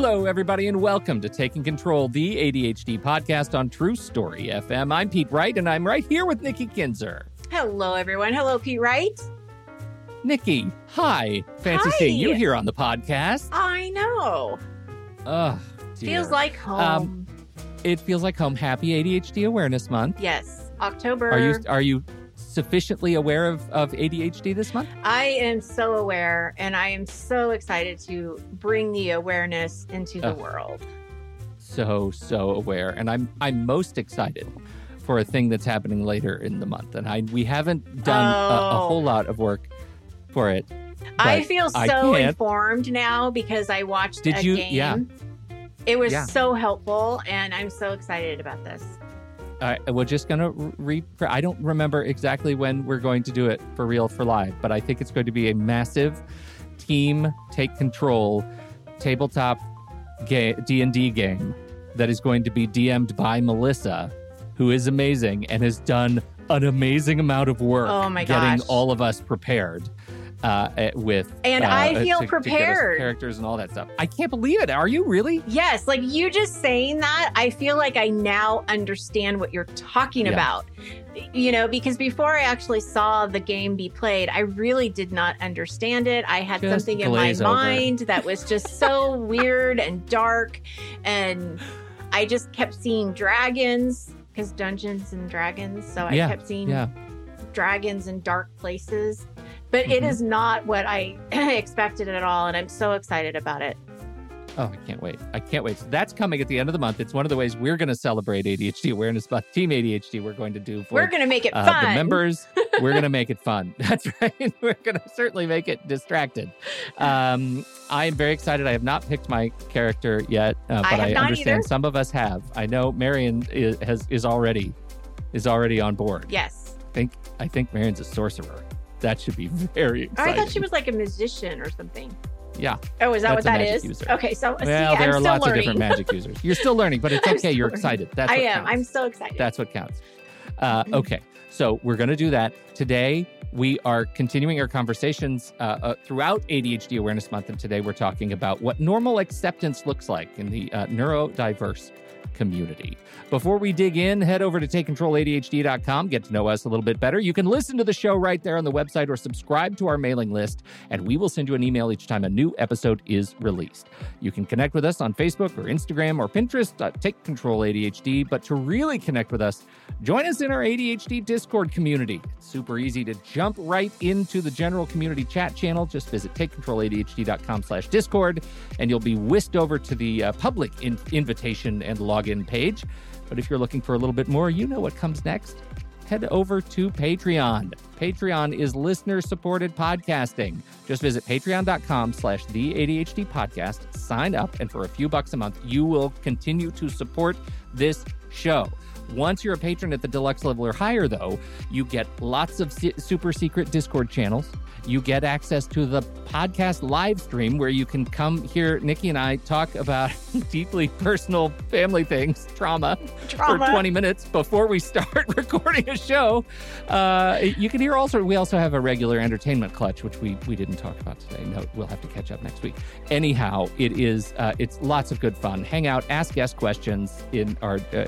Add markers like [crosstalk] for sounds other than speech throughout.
Hello, everybody, and welcome to Taking Control, the ADHD podcast on True Story FM. I'm Pete Wright, and I'm right here with Nikki Kinzer. Hello, everyone. Hello, Pete Wright. Nikki, hi. Fancy Hi. seeing you here on the podcast. I know. Oh, Feels like home. Um, it feels like home. Happy ADHD Awareness Month. yes, October. Are you are you sufficiently aware of, of ADHD this month? I am so aware, and I am so excited to bring the awareness into the world. So so aware, and I'm I'm most excited for a thing that's happening later in the month, and I we haven't done a, a Oh. whole lot of work for it. I feel so can't. informed now because I watched Did you- game. yeah. It was Yeah. so helpful, and I'm so excited about this. I we're just gonna re. I don't remember exactly when we're going to do it for real for live, but I think it's going to be a massive team take control tabletop D and D game that is going to be DM'd by Melissa, who is amazing and has done an amazing amount of work Oh my getting all of us prepared. Uh, eh, with And uh, I uh, feel to- to prepared. characters and all that stuff. I can't believe it. Are you really? Yes, like you just saying that, I feel like I now understand what you're talking Yeah. about. You know, because before I actually saw the game be played, I really did not understand it. I had Just something in my over. mind that was just so [laughs] weird and dark. And I just kept seeing dragons because Dungeons and Dragons. So I Yeah, kept seeing Yeah. dragons in dark places. But it Mhm. is not what I [clears throat] expected at all. And I'm so excited about it. Oh, I can't wait. I can't wait. So that's coming at the end of the month. It's one of the ways we're going to celebrate ADHD Awareness Month. Team ADHD, we're going to do for We're going to make it uh, fun. the members. [laughs] we're going to make it fun. [laughs] That's right. [laughs] We're going to certainly make it distracted. Um, I am very excited. I have not picked my character yet, uh, I but I, not understand either. some of us have. I know Marion is, has is already is already on board. Yes. I think I think Marion's a sorcerer. That should be very exciting. I thought she was like a musician or something. Yeah. Oh, is that what that is? user. Okay, so see, there I'm are still lots learning. of different magic users. You're still learning, but it's [laughs] okay. You're learning. excited. That's I am. counts. I'm so excited. That's what counts. Uh, Mm-hmm. okay, so we're going to do that today. We are continuing our conversations uh, uh, throughout ADHD Awareness Month, and today we're talking about what normal acceptance looks like in the uh, neurodiverse community. Before we dig in, head over to takecontroladhd.com, get to know us a little bit better. You can listen to the show right there on the website or subscribe to our mailing list, and we will send you an email each time a new episode is released. You can connect with us on Facebook or Instagram or Pinterest, uh, Take Control ADHD. But to really connect with us, join us in our ADHD Discord community. It's super easy to jump right into the general community chat channel. Just visit takecontroladhd.com slash Discord, and you'll be whisked over to the uh, public in- invitation and login page. But if you're looking for a little bit more, you know what comes next. Head over to Patreon. Patreon is listener-supported podcasting. Just visit patreon.com slash the ADHD podcast, sign up, and for a few bucks a month, you will continue to support this show. Once you're a patron at the deluxe level or higher, though, you get lots of super secret Discord channels. You get access to the podcast live stream where you can come hear Nikki and I talk about [laughs] deeply personal family things, trauma, Trauma. for 20 minutes before we start [laughs] recording a show. Uh, you can hear also, we also have a regular entertainment clutch, which we, we didn't talk about today. No, we'll have to catch up next week. Anyhow, it is, uh, it's lots of good fun. Hang out, ask guest questions in our, uh,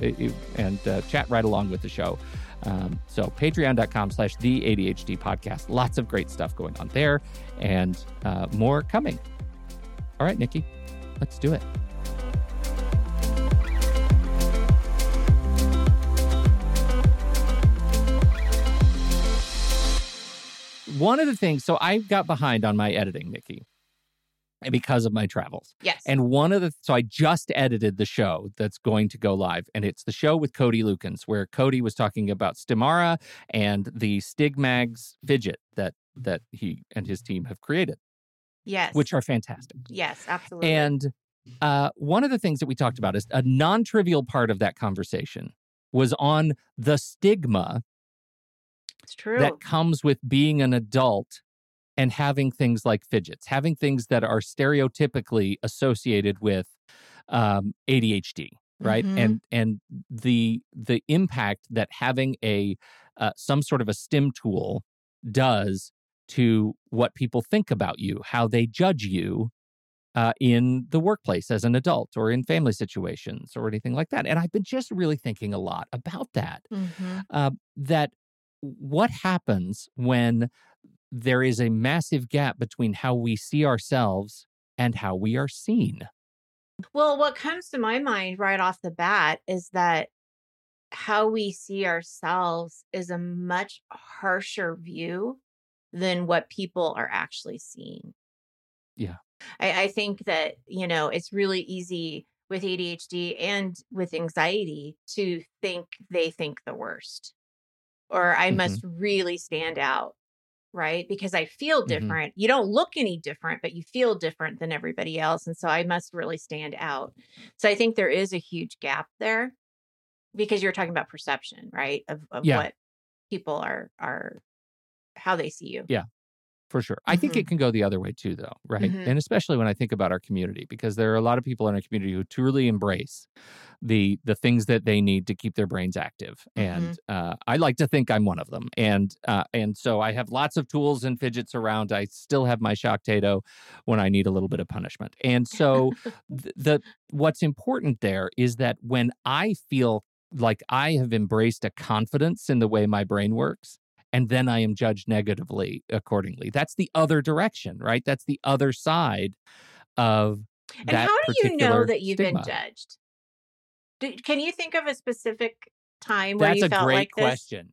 and uh, chat right along with the show. Um, so patreon.com slash the ADHD podcast. Lots of great stuff going on there and uh, more coming. All right, Nikki, let's do it. One of the things, so I got behind on my editing, Nikki, because of my travels. Yes. And one of the, so I just edited the show that's going to go live, and it's the show with Cody Lukens, where Cody was talking about Stimara and the Stigmags fidget that that he and his team have created, yes. which are fantastic. yes, absolutely. And uh, one of the things that we talked about is a non-trivial part of that conversation was on the stigma it's true. that comes with being an adult and having things like fidgets, having things that are stereotypically associated with um, ADHD, right? Mhm. And and the the impact that having a uh, some sort of a stim tool does to what people think about you, how they judge you uh, in the workplace as an adult or in family situations or anything like that. And I've been just really thinking a lot about that. Mhm. Uh, that what happens when there is a massive gap between how we see ourselves and how we are seen? Well, what comes to my mind right off the bat is that how we see ourselves is a much harsher view than what people are actually seeing. Yeah. I, I think that, you know, it's really easy with ADHD and with anxiety to think they think the worst or I Mhm. must really stand out, right? Because I feel Mhm. different. You don't look any different, but you feel different than everybody else. And so I must really stand out. So I think there is a huge gap there because you're talking about perception, right? Of, of Yeah. what people are, are, how they see you. Yeah. For sure. I think Mhm. it can go the other way too, though, right? Mhm. And especially when I think about our community, because there are a lot of people in our community who truly embrace the the things that they need to keep their brains active, and uh, I like to think I'm one of them. And uh, and so I have lots of tools and fidgets around. I still have my shock tato when I need a little bit of punishment. And so [laughs] th- the what's important there is that when I feel like I have embraced a confidence in the way my brain works, and then I am judged negatively accordingly. That's the other direction, right? That's the other side of And that how do you know that you've stigma. been judged? Do, can you think of a specific time where That's you felt like this? question.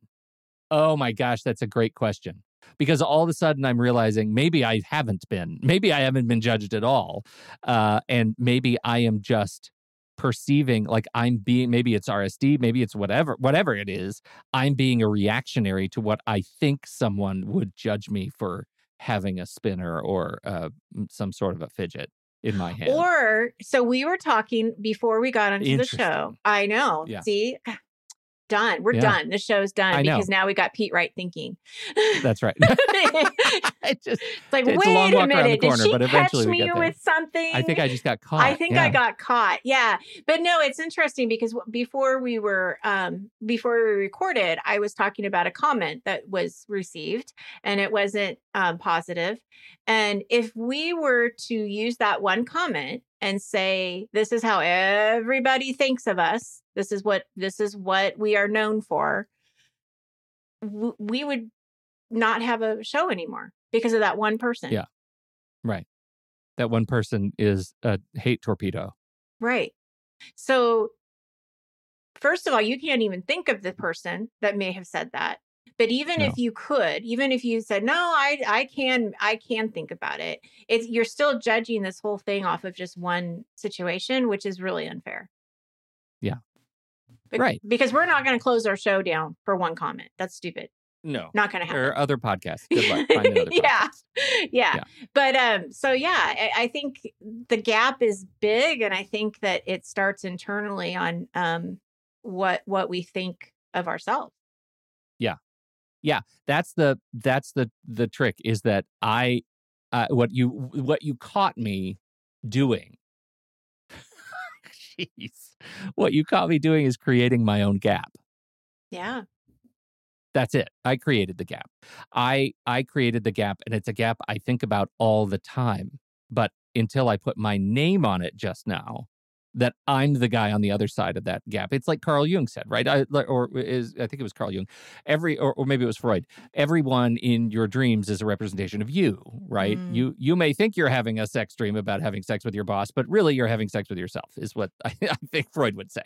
Oh my gosh, that's a great question. Because all of a sudden I'm realizing maybe I haven't been, maybe I haven't been judged at all. Uh, and maybe I am just perceiving like I'm being, maybe it's RSD, maybe it's whatever, whatever it is. I'm being a reactionary to what I think someone would judge me for having a spinner or uh, some sort of a fidget in my hand. Or so we were talking before we got onto the show. I know. Yeah. See, done. We're Yeah. done. The show's done I know. because now we got Pete Wright thinking. that's right. [laughs] [laughs] it's it just, like, It's a wait a, the minute. corner, Did she catch me with something? I think I just got caught. I think I Yeah. got caught. Yeah. But no, it's interesting because before we were um before we recorded, I was talking about a comment that was received and it wasn't um positive. And if we were to use that one comment and say this is how everybody thinks of us, this is what this is what we are known for, w- we would not have a show anymore because of that one person. Yeah. Right. That one person is a hate torpedo. Right. So, first of all, you can't even think of the person that may have said that. But even No. if you could, even if you said, "No, I I can I can think about it." It's you're still judging this whole thing off of just one situation, which is really unfair. Yeah. Be- Right. Because we're not going to close our show down for one comment. That's stupid. No. Not going to happen. Or other podcasts. Good luck. [laughs] Find another yeah. podcast. yeah. Yeah. But um, so yeah, I, I think the gap is big, and I think that it starts internally on um what what we think of ourselves. Yeah, that's the that's the the trick is that I uh, what you what you caught me doing. [laughs] Jeez. What you caught me doing is creating my own gap. Yeah. That's it. I created the gap. I I created the gap and it's a gap I think about all the time. But until I put my name on it just now, that I'm the guy on the other side of that gap. It's like Carl Jung said, right? I, or is I think it was Carl Jung. Every or, or maybe it was Freud. Everyone in your dreams is a representation of you, right? Mm. You you may think you're having a sex dream about having sex with your boss, but really you're having sex with yourself, is what I, [laughs] I think Freud would say.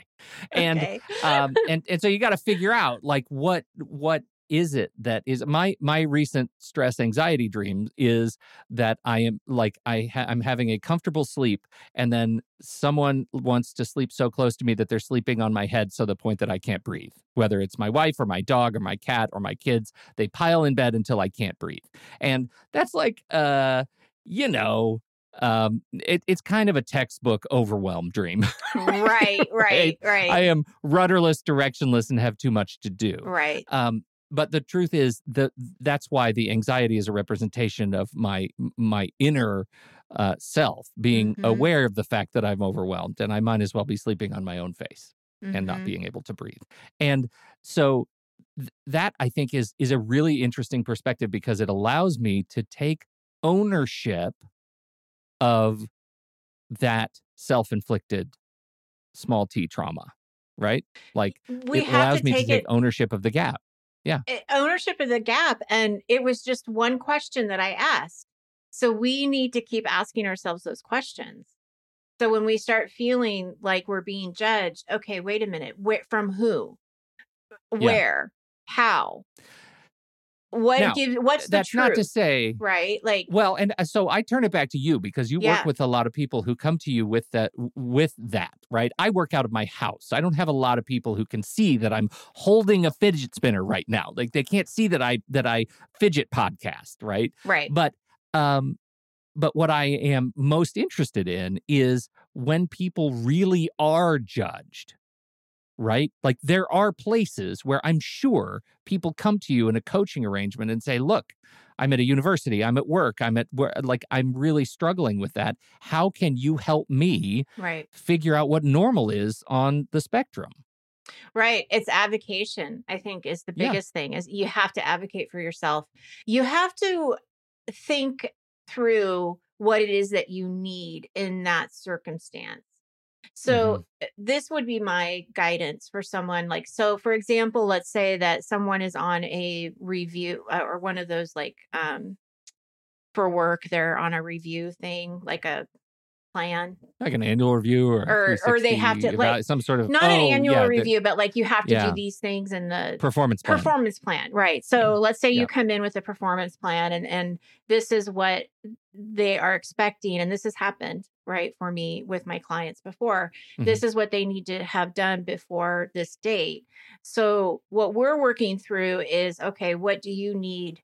And okay. um [laughs] and and so you got to figure out like what what is it that is my my recent stress anxiety dream is that i am like i ha- i'm having a comfortable sleep and then someone wants to sleep so close to me that they're sleeping on my head so the point that i can't breathe whether it's my wife or my dog or my cat or my kids they pile in bed until i can't breathe and that's like uh you know um it, it's kind of a textbook overwhelm dream right. [laughs] Right. Right. I am rudderless, directionless, and have too much to do. right. Um, but the truth is that that's why the anxiety is a representation of my my inner uh, self being Mhm. aware of the fact that I'm overwhelmed and I might as well be sleeping on my own face and not Mhm. being able to breathe. And so th- that I think is is a really interesting perspective because it allows me to take ownership of that self-inflicted small t trauma, right? Like we it allows to me to take take it ownership of the gap. Eh, ownership of the gap and it was just one question that i asked. So we need to keep asking ourselves those questions. So when we start feeling like we're being judged okay wait a minute where from who? Where? How what Now, gives what's the That's truth not to say right like Well, and uh, so I turn it back to you because you Yeah. work with a lot of people who come to you with that with that, right? I work out of my house. I don't have a lot of people who can see that I'm holding a fidget spinner right now. Like they can't see that I that I fidget podcast, right? right But um but what I am most interested in is when people really are judged. Right? Like there are places where I'm sure people come to you in a coaching arrangement and say, "Look, I'm at a university, I'm at work, I'm at where like I'm really struggling with that. How can you help me right figure out what normal is on the spectrum?" Right. It's advocation, I think, is the Yeah. biggest thing is you have to advocate for yourself. You have to think through what it is that you need in that circumstance. So uh, this would be my guidance for someone like so for example, let's say that someone is on a review uh, or one of those like um for work they're on a review thing like a plan Like an annual review or Or- or they have to, like, some sort of not oh, an annual yeah, review but like you have to Yeah. do these things in the performance plan. performance plan right so let's say you come in with a performance plan and and this is what they are expecting and this has happened right for me with my clients before Mhm. this is what they need to have done before this date. So what we're working through is okay what do you need?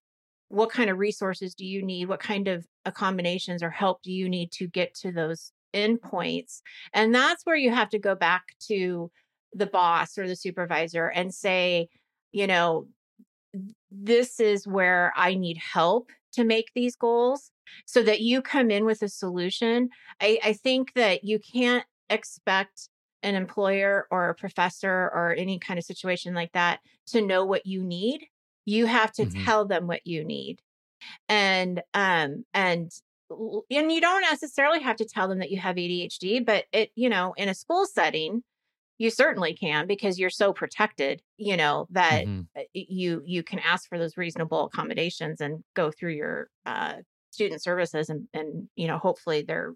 What kind of resources do you need? What kind of accommodations or help do you need to get to those endpoints? And that's where you have to go back to the boss or the supervisor and say you know this is where I need help to make these goals so that you come in with a solution. I, I think that you can't expect an employer or a professor or any kind of situation like that to know what you need. You have to Mhm. tell them what you need. And um and and you don't necessarily have to tell them that you have ADHD, but it, you know, in a school setting, you certainly can because you're so protected, you know, that Mhm. uh, you you can ask for those reasonable accommodations and go through your uh, student services and and you know hopefully they're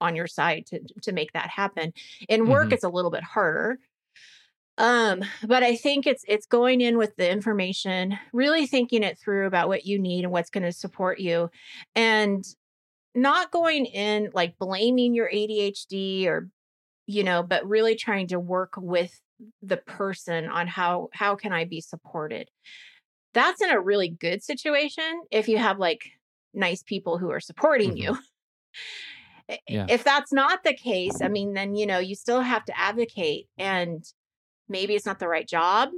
on your side to to make that happen in work Mhm. it's a little bit harder um but i think it's it's going in with the information really thinking it through about what you need and what's going to support you and not going in like blaming your adhd or you know but really trying to work with the person on how how can i be supported that's in a really good situation if you have like nice people who are supporting Mhm. you [laughs] Yeah. if that's not the case i mean then you know you still have to advocate and maybe it's not the right job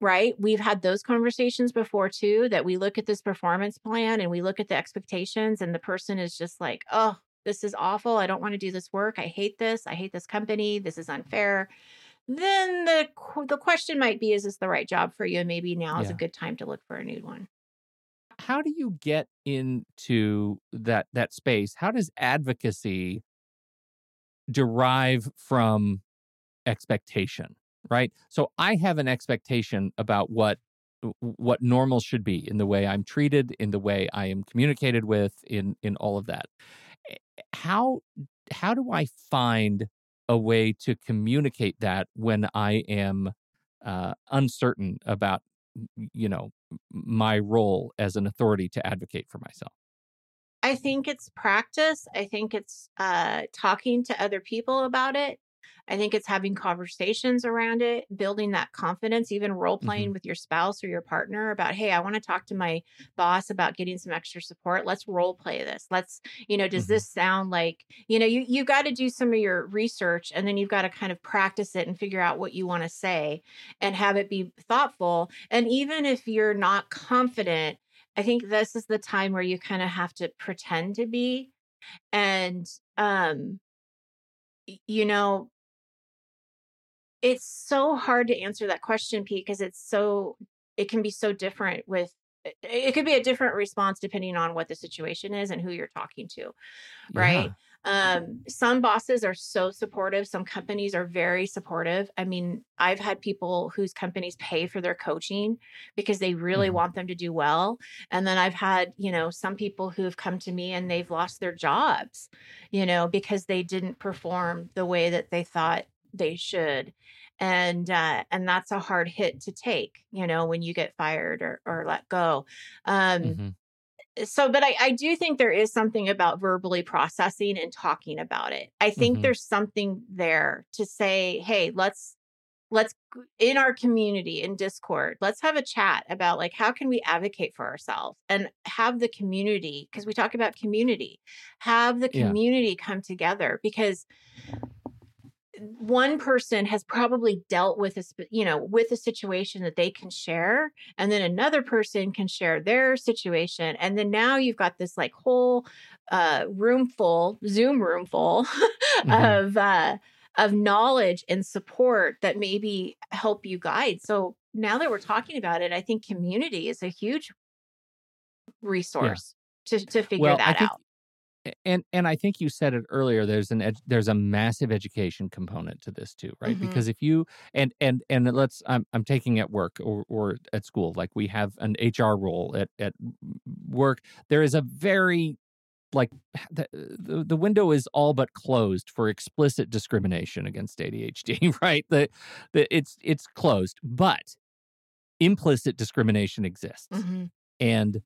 right we've had those conversations before too that we look at this performance plan and we look at the expectations and the person is just like oh this is awful i don't want to do this work i hate this i hate this company this is unfair then the the question might be is this the right job for you? And maybe now is a good time to look for a new one. How do you get into that that space? How does advocacy derive from expectation right? So i have an expectation about what what normal should be in the way i'm treated in the way i am communicated with in in all of that how how do i find a way to communicate that when i am uh, uncertain about you know my role as an authority to advocate for myself. I think it's practice. I think it's uh, talking to other people about it. I think it's having conversations around it, building that confidence, even role playing with your spouse or your partner about, hey, I want to talk to my boss about getting some extra support. Let's role play this. Let's, you know, does Mhm. this sound like, you know, you you got to do some of your research and then you've got to kind of practice it and figure out what you want to say and have it be thoughtful. And even if you're not confident, I think this is the time where you kind of have to pretend to be. And um you know, it's so hard to answer that question, Pete, because it's so it can be so different with it it could be a different response depending on what the situation is and who you're talking to, right? Um, some bosses are so supportive. Some companies are very supportive. I mean, I've had people whose companies pay for their coaching because they really Mhm. want them to do well. And then I've had, you know, some people who've come to me and they've lost their jobs, you know, because they didn't perform the way that they thought they should. And uh, and that's a hard hit to take, you know, when you get fired or or let go. Um, Mhm. So but I, I do think there is something about verbally processing and talking about it i think Mhm. there's something there to say hey let's let's in our community in discord let's have a chat about like how can we advocate for ourselves and have the community because we talk about community have the Yeah. community come together because one person has probably dealt with a you know with a situation that they can share and then another person can share their situation and then now you've got this like whole uh room full zoom room full [laughs] Mhm. of uh of knowledge and support that maybe help you guide. So now that we're talking about it i think community is a huge resource to to figure Well, that think out and and I think you said it earlier. There's an ed- there's a massive education component to this too, right? Mhm. Because if you and and and let's I'm I'm taking at work or or at school, like we have an HR role at at work. There is a very like the, the the window is all but closed for explicit discrimination against ADHD, [laughs] right? The the it's it's closed, but implicit discrimination exists Mhm. and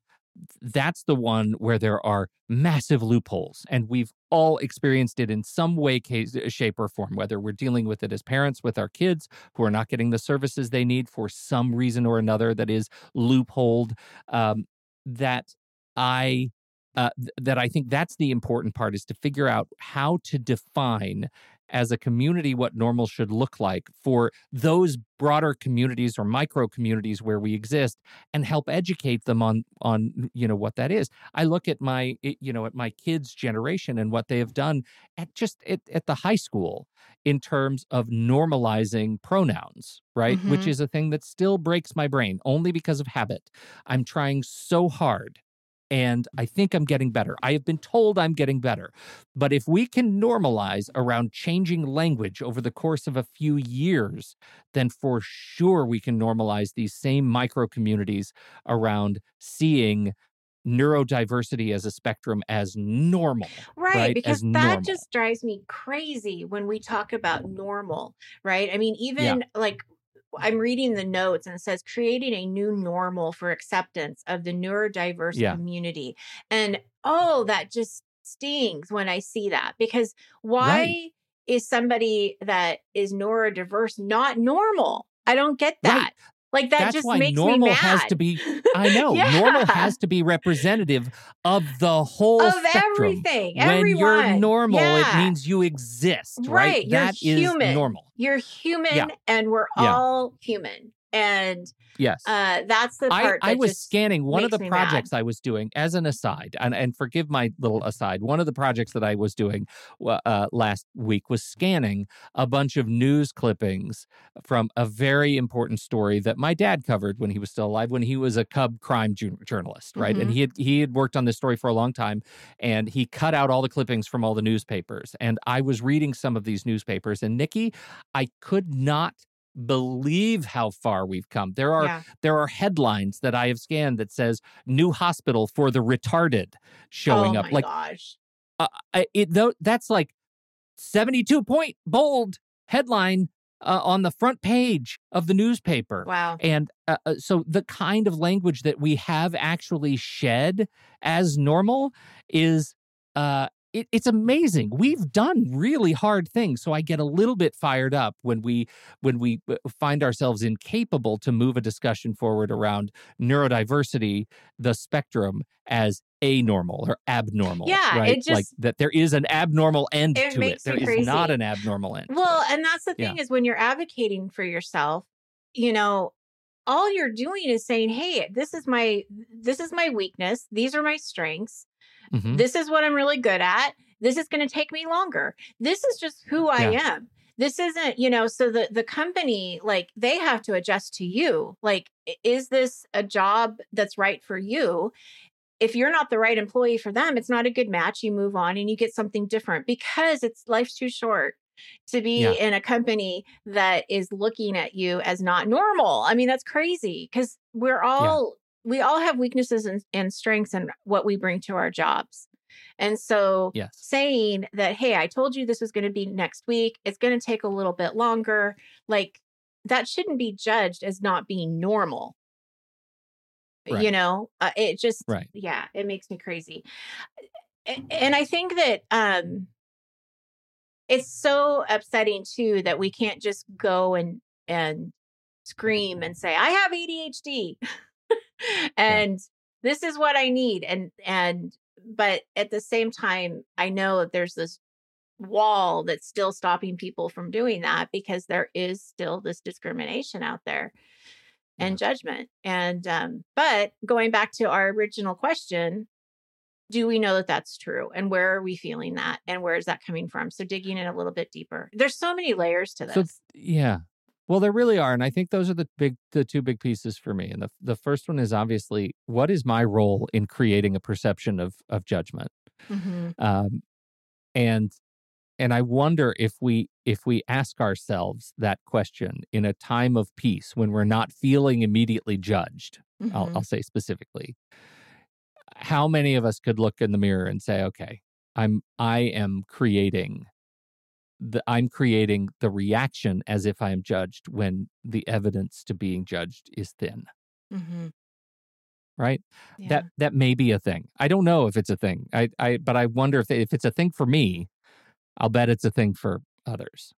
that's the one where there are massive loopholes and we've all experienced it in some way case, shape or form whether we're dealing with it as parents with our kids who are not getting the services they need for some reason or another that is loopholed um, that i uh, th- that i think that's the important part is to figure out how to define as a community what normal should look like for those broader communities or micro communities where we exist and help educate them on on you know what that is i look at my you know at my kids generation and what they have done at just at, at the high school in terms of normalizing pronouns right which Mhm. is a thing that still breaks my brain only because of habit i'm trying so hard and I think I'm getting better. I have been told I'm getting better. But if we can normalize around changing language over the course of a few years, then for sure we can normalize these same micro communities around seeing neurodiversity as a spectrum as normal. Right, right, because as that normal. just drives me crazy when we talk about normal, right? I mean, even like I'm reading the notes and it says creating a new normal for acceptance of the neurodiverse Yeah. community. And oh, that just stings when I see that because why is somebody that is neurodiverse not normal? I don't get Right. Like that That's just why makes normal me mad. has to be [laughs] I know normal has to be representative of the whole of spectrum. everything. When Everyone. you're normal, it means you exist, right? Right, you're That is human. normal. You're human Yeah. and we're Yeah. all human. And Yes. uh that's the part I that was scanning one of the me mad. projects I was doing as an aside, and, and forgive my little aside. One of the projects that I was doing uh, last week was scanning a bunch of news clippings from a very important story that my dad covered when he was still alive, when he was a cub crime ju- journalist, right? And Mhm. he had he had worked on this story for a long time, and he cut out all the clippings from all the newspapers. And I was reading some of these newspapers, and Nikki, I could not believe how far we've come. There are yeah. there are headlines that I have scanned that says "New Hospital for the Retarded" showing oh up. my Like gosh. uh, it, though, that's like seventy-two point bold headline uh, on the front page of the newspaper. Wow. And uh, uh, so the kind of language that we have actually shed as normal is uh it, it's amazing. We've done really hard things, so I get a little bit fired up when we when we uh, find ourselves incapable to move a discussion forward around neurodiversity, the spectrum as anormal or abnormal. Yeah, right. it like that. There is an abnormal end It to it. There is not an abnormal end. Well, and that's the Yeah. thing is when you're advocating for yourself, you know, all you're doing is saying, "Hey, this is my this is my weakness. These are my strengths. Mhm. This is what I'm really good at. This is going to take me longer. This is just who I Yeah. am. This isn't, you know, so the the company like they have to adjust to you. Like is this a job that's right for you? if you're not the right employee for them, it's not a good match. You move on and you get something different because it's life's too short to be yeah. in a company that is looking at you as not normal. I mean, that's crazy because we're all. We all have weaknesses and, and strengths and what we bring to our jobs. And so yes. saying that, hey, I told you this was going to be next week, it's going to take a little bit longer, like that shouldn't be judged as not being normal. Right. You know, uh, it just, right. yeah, it makes me crazy. And I think that um it's so upsetting too that we can't just go and and scream and say, I have ADHD [laughs] and yeah. this is what I need. And and but at the same time, I know that there's this wall that's still stopping people from doing that because there is still this discrimination out there and judgment. And um, but going back to our original question, do we know that that's true and where are we feeling that and where is that coming from so digging in a little bit deeper there's so many layers to this so, yeah well there really are and i think those are the big the two big pieces for me and the, the first one is obviously what is my role in creating a perception of of judgment mm-hmm. um, and and i wonder if we if we ask ourselves that question in a time of peace when we're not feeling immediately judged mm-hmm. I'll, I'll say specifically how many of us could look in the mirror and say okay i'm i am creating the i'm creating the reaction as if i am judged when the evidence to being judged is thin mm-hmm. right yeah. that that may be a thing i don't know if it's a thing i i but i wonder if if it's a thing for me i'll bet it's a thing for others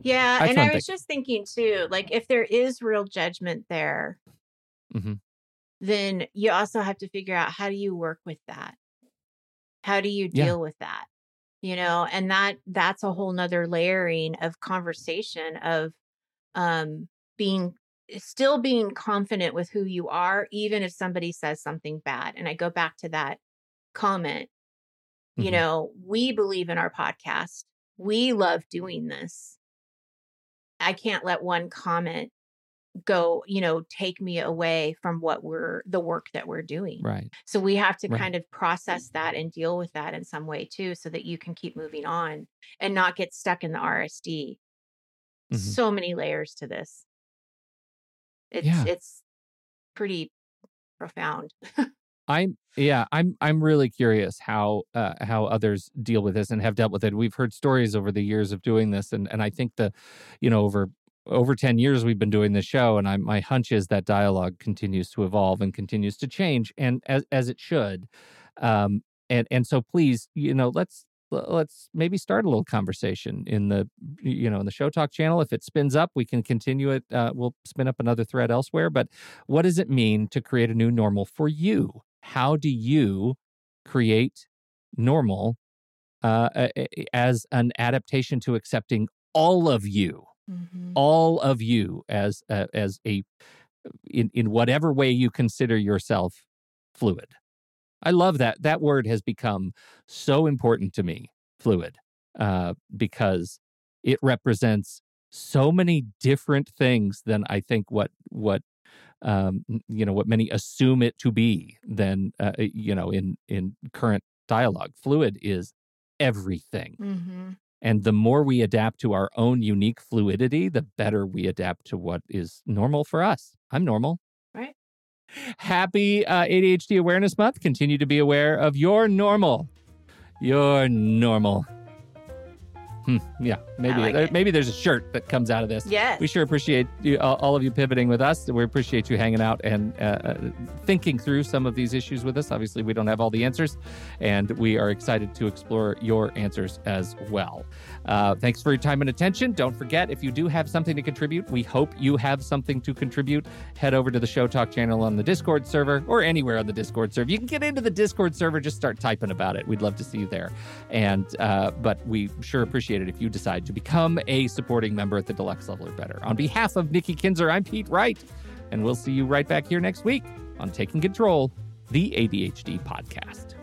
yeah and i was just thinking too like if there is real judgment there mm-hmm then you also have to figure out how do you work with that? How do you deal yeah. with that? You know, and that that's a whole nother layering of conversation of um being still being confident with who you are, even if somebody says something bad. And I go back to that comment. Mm-hmm. You know, we believe in our podcast. We love doing this. I can't let one comment go you know take me away from what we're the work that we're doing right so we have to right. kind of process that and deal with that in some way too so that you can keep moving on and not get stuck in the rsd mm-hmm. so many layers to this it's yeah. it's pretty profound [laughs] I'm yeah, I'm I'm really curious how uh, how others deal with this and have dealt with it. We've heard stories over the years of doing this, and and I think the, you know, over over 10 years we've been doing this show and I, my hunch is that dialogue continues to evolve and continues to change and as, as it should. Um, and and so please you know let's let's maybe start a little conversation in the you know in the show talk channel. If it spins up we can continue it uh, we'll spin up another thread elsewhere but what does it mean to create a new normal for you? How do you create normal uh, as an adaptation to accepting all of you mm-hmm. all of you as uh, as a in in whatever way you consider yourself fluid. I love that that word has become so important to me, fluid, uh, because it represents so many different things than I think what what um, you know what many assume it to be than uh, you know in in current dialogue. Fluid is everything. Mm-hmm. And the more we adapt to our own unique fluidity, the better we adapt to what is normal for us. I'm normal. Right. Happy uh, ADHD Awareness Month. Continue to be aware of your normal. Your normal. Hmm, yeah, maybe like maybe there's a shirt that comes out of this. Yeah, we sure appreciate you, all of you pivoting with us. We appreciate you hanging out and uh, uh, thinking through some of these issues with us. Obviously, we don't have all the answers, and we are excited to explore your answers as well. Uh, thanks for your time and attention. Don't forget, if you do have something to contribute, we hope you have something to contribute. Head over to the Show Talk channel on the Discord server or anywhere on the Discord server. You can get into the Discord server. Just start typing about it. We'd love to see you there. And uh, but we sure appreciate if you decide to become a supporting member at the deluxe level or better. On behalf of Nikki Kinzer, I'm Pete Wright, and we'll see you right back here next week on Taking Control, the ADHD podcast.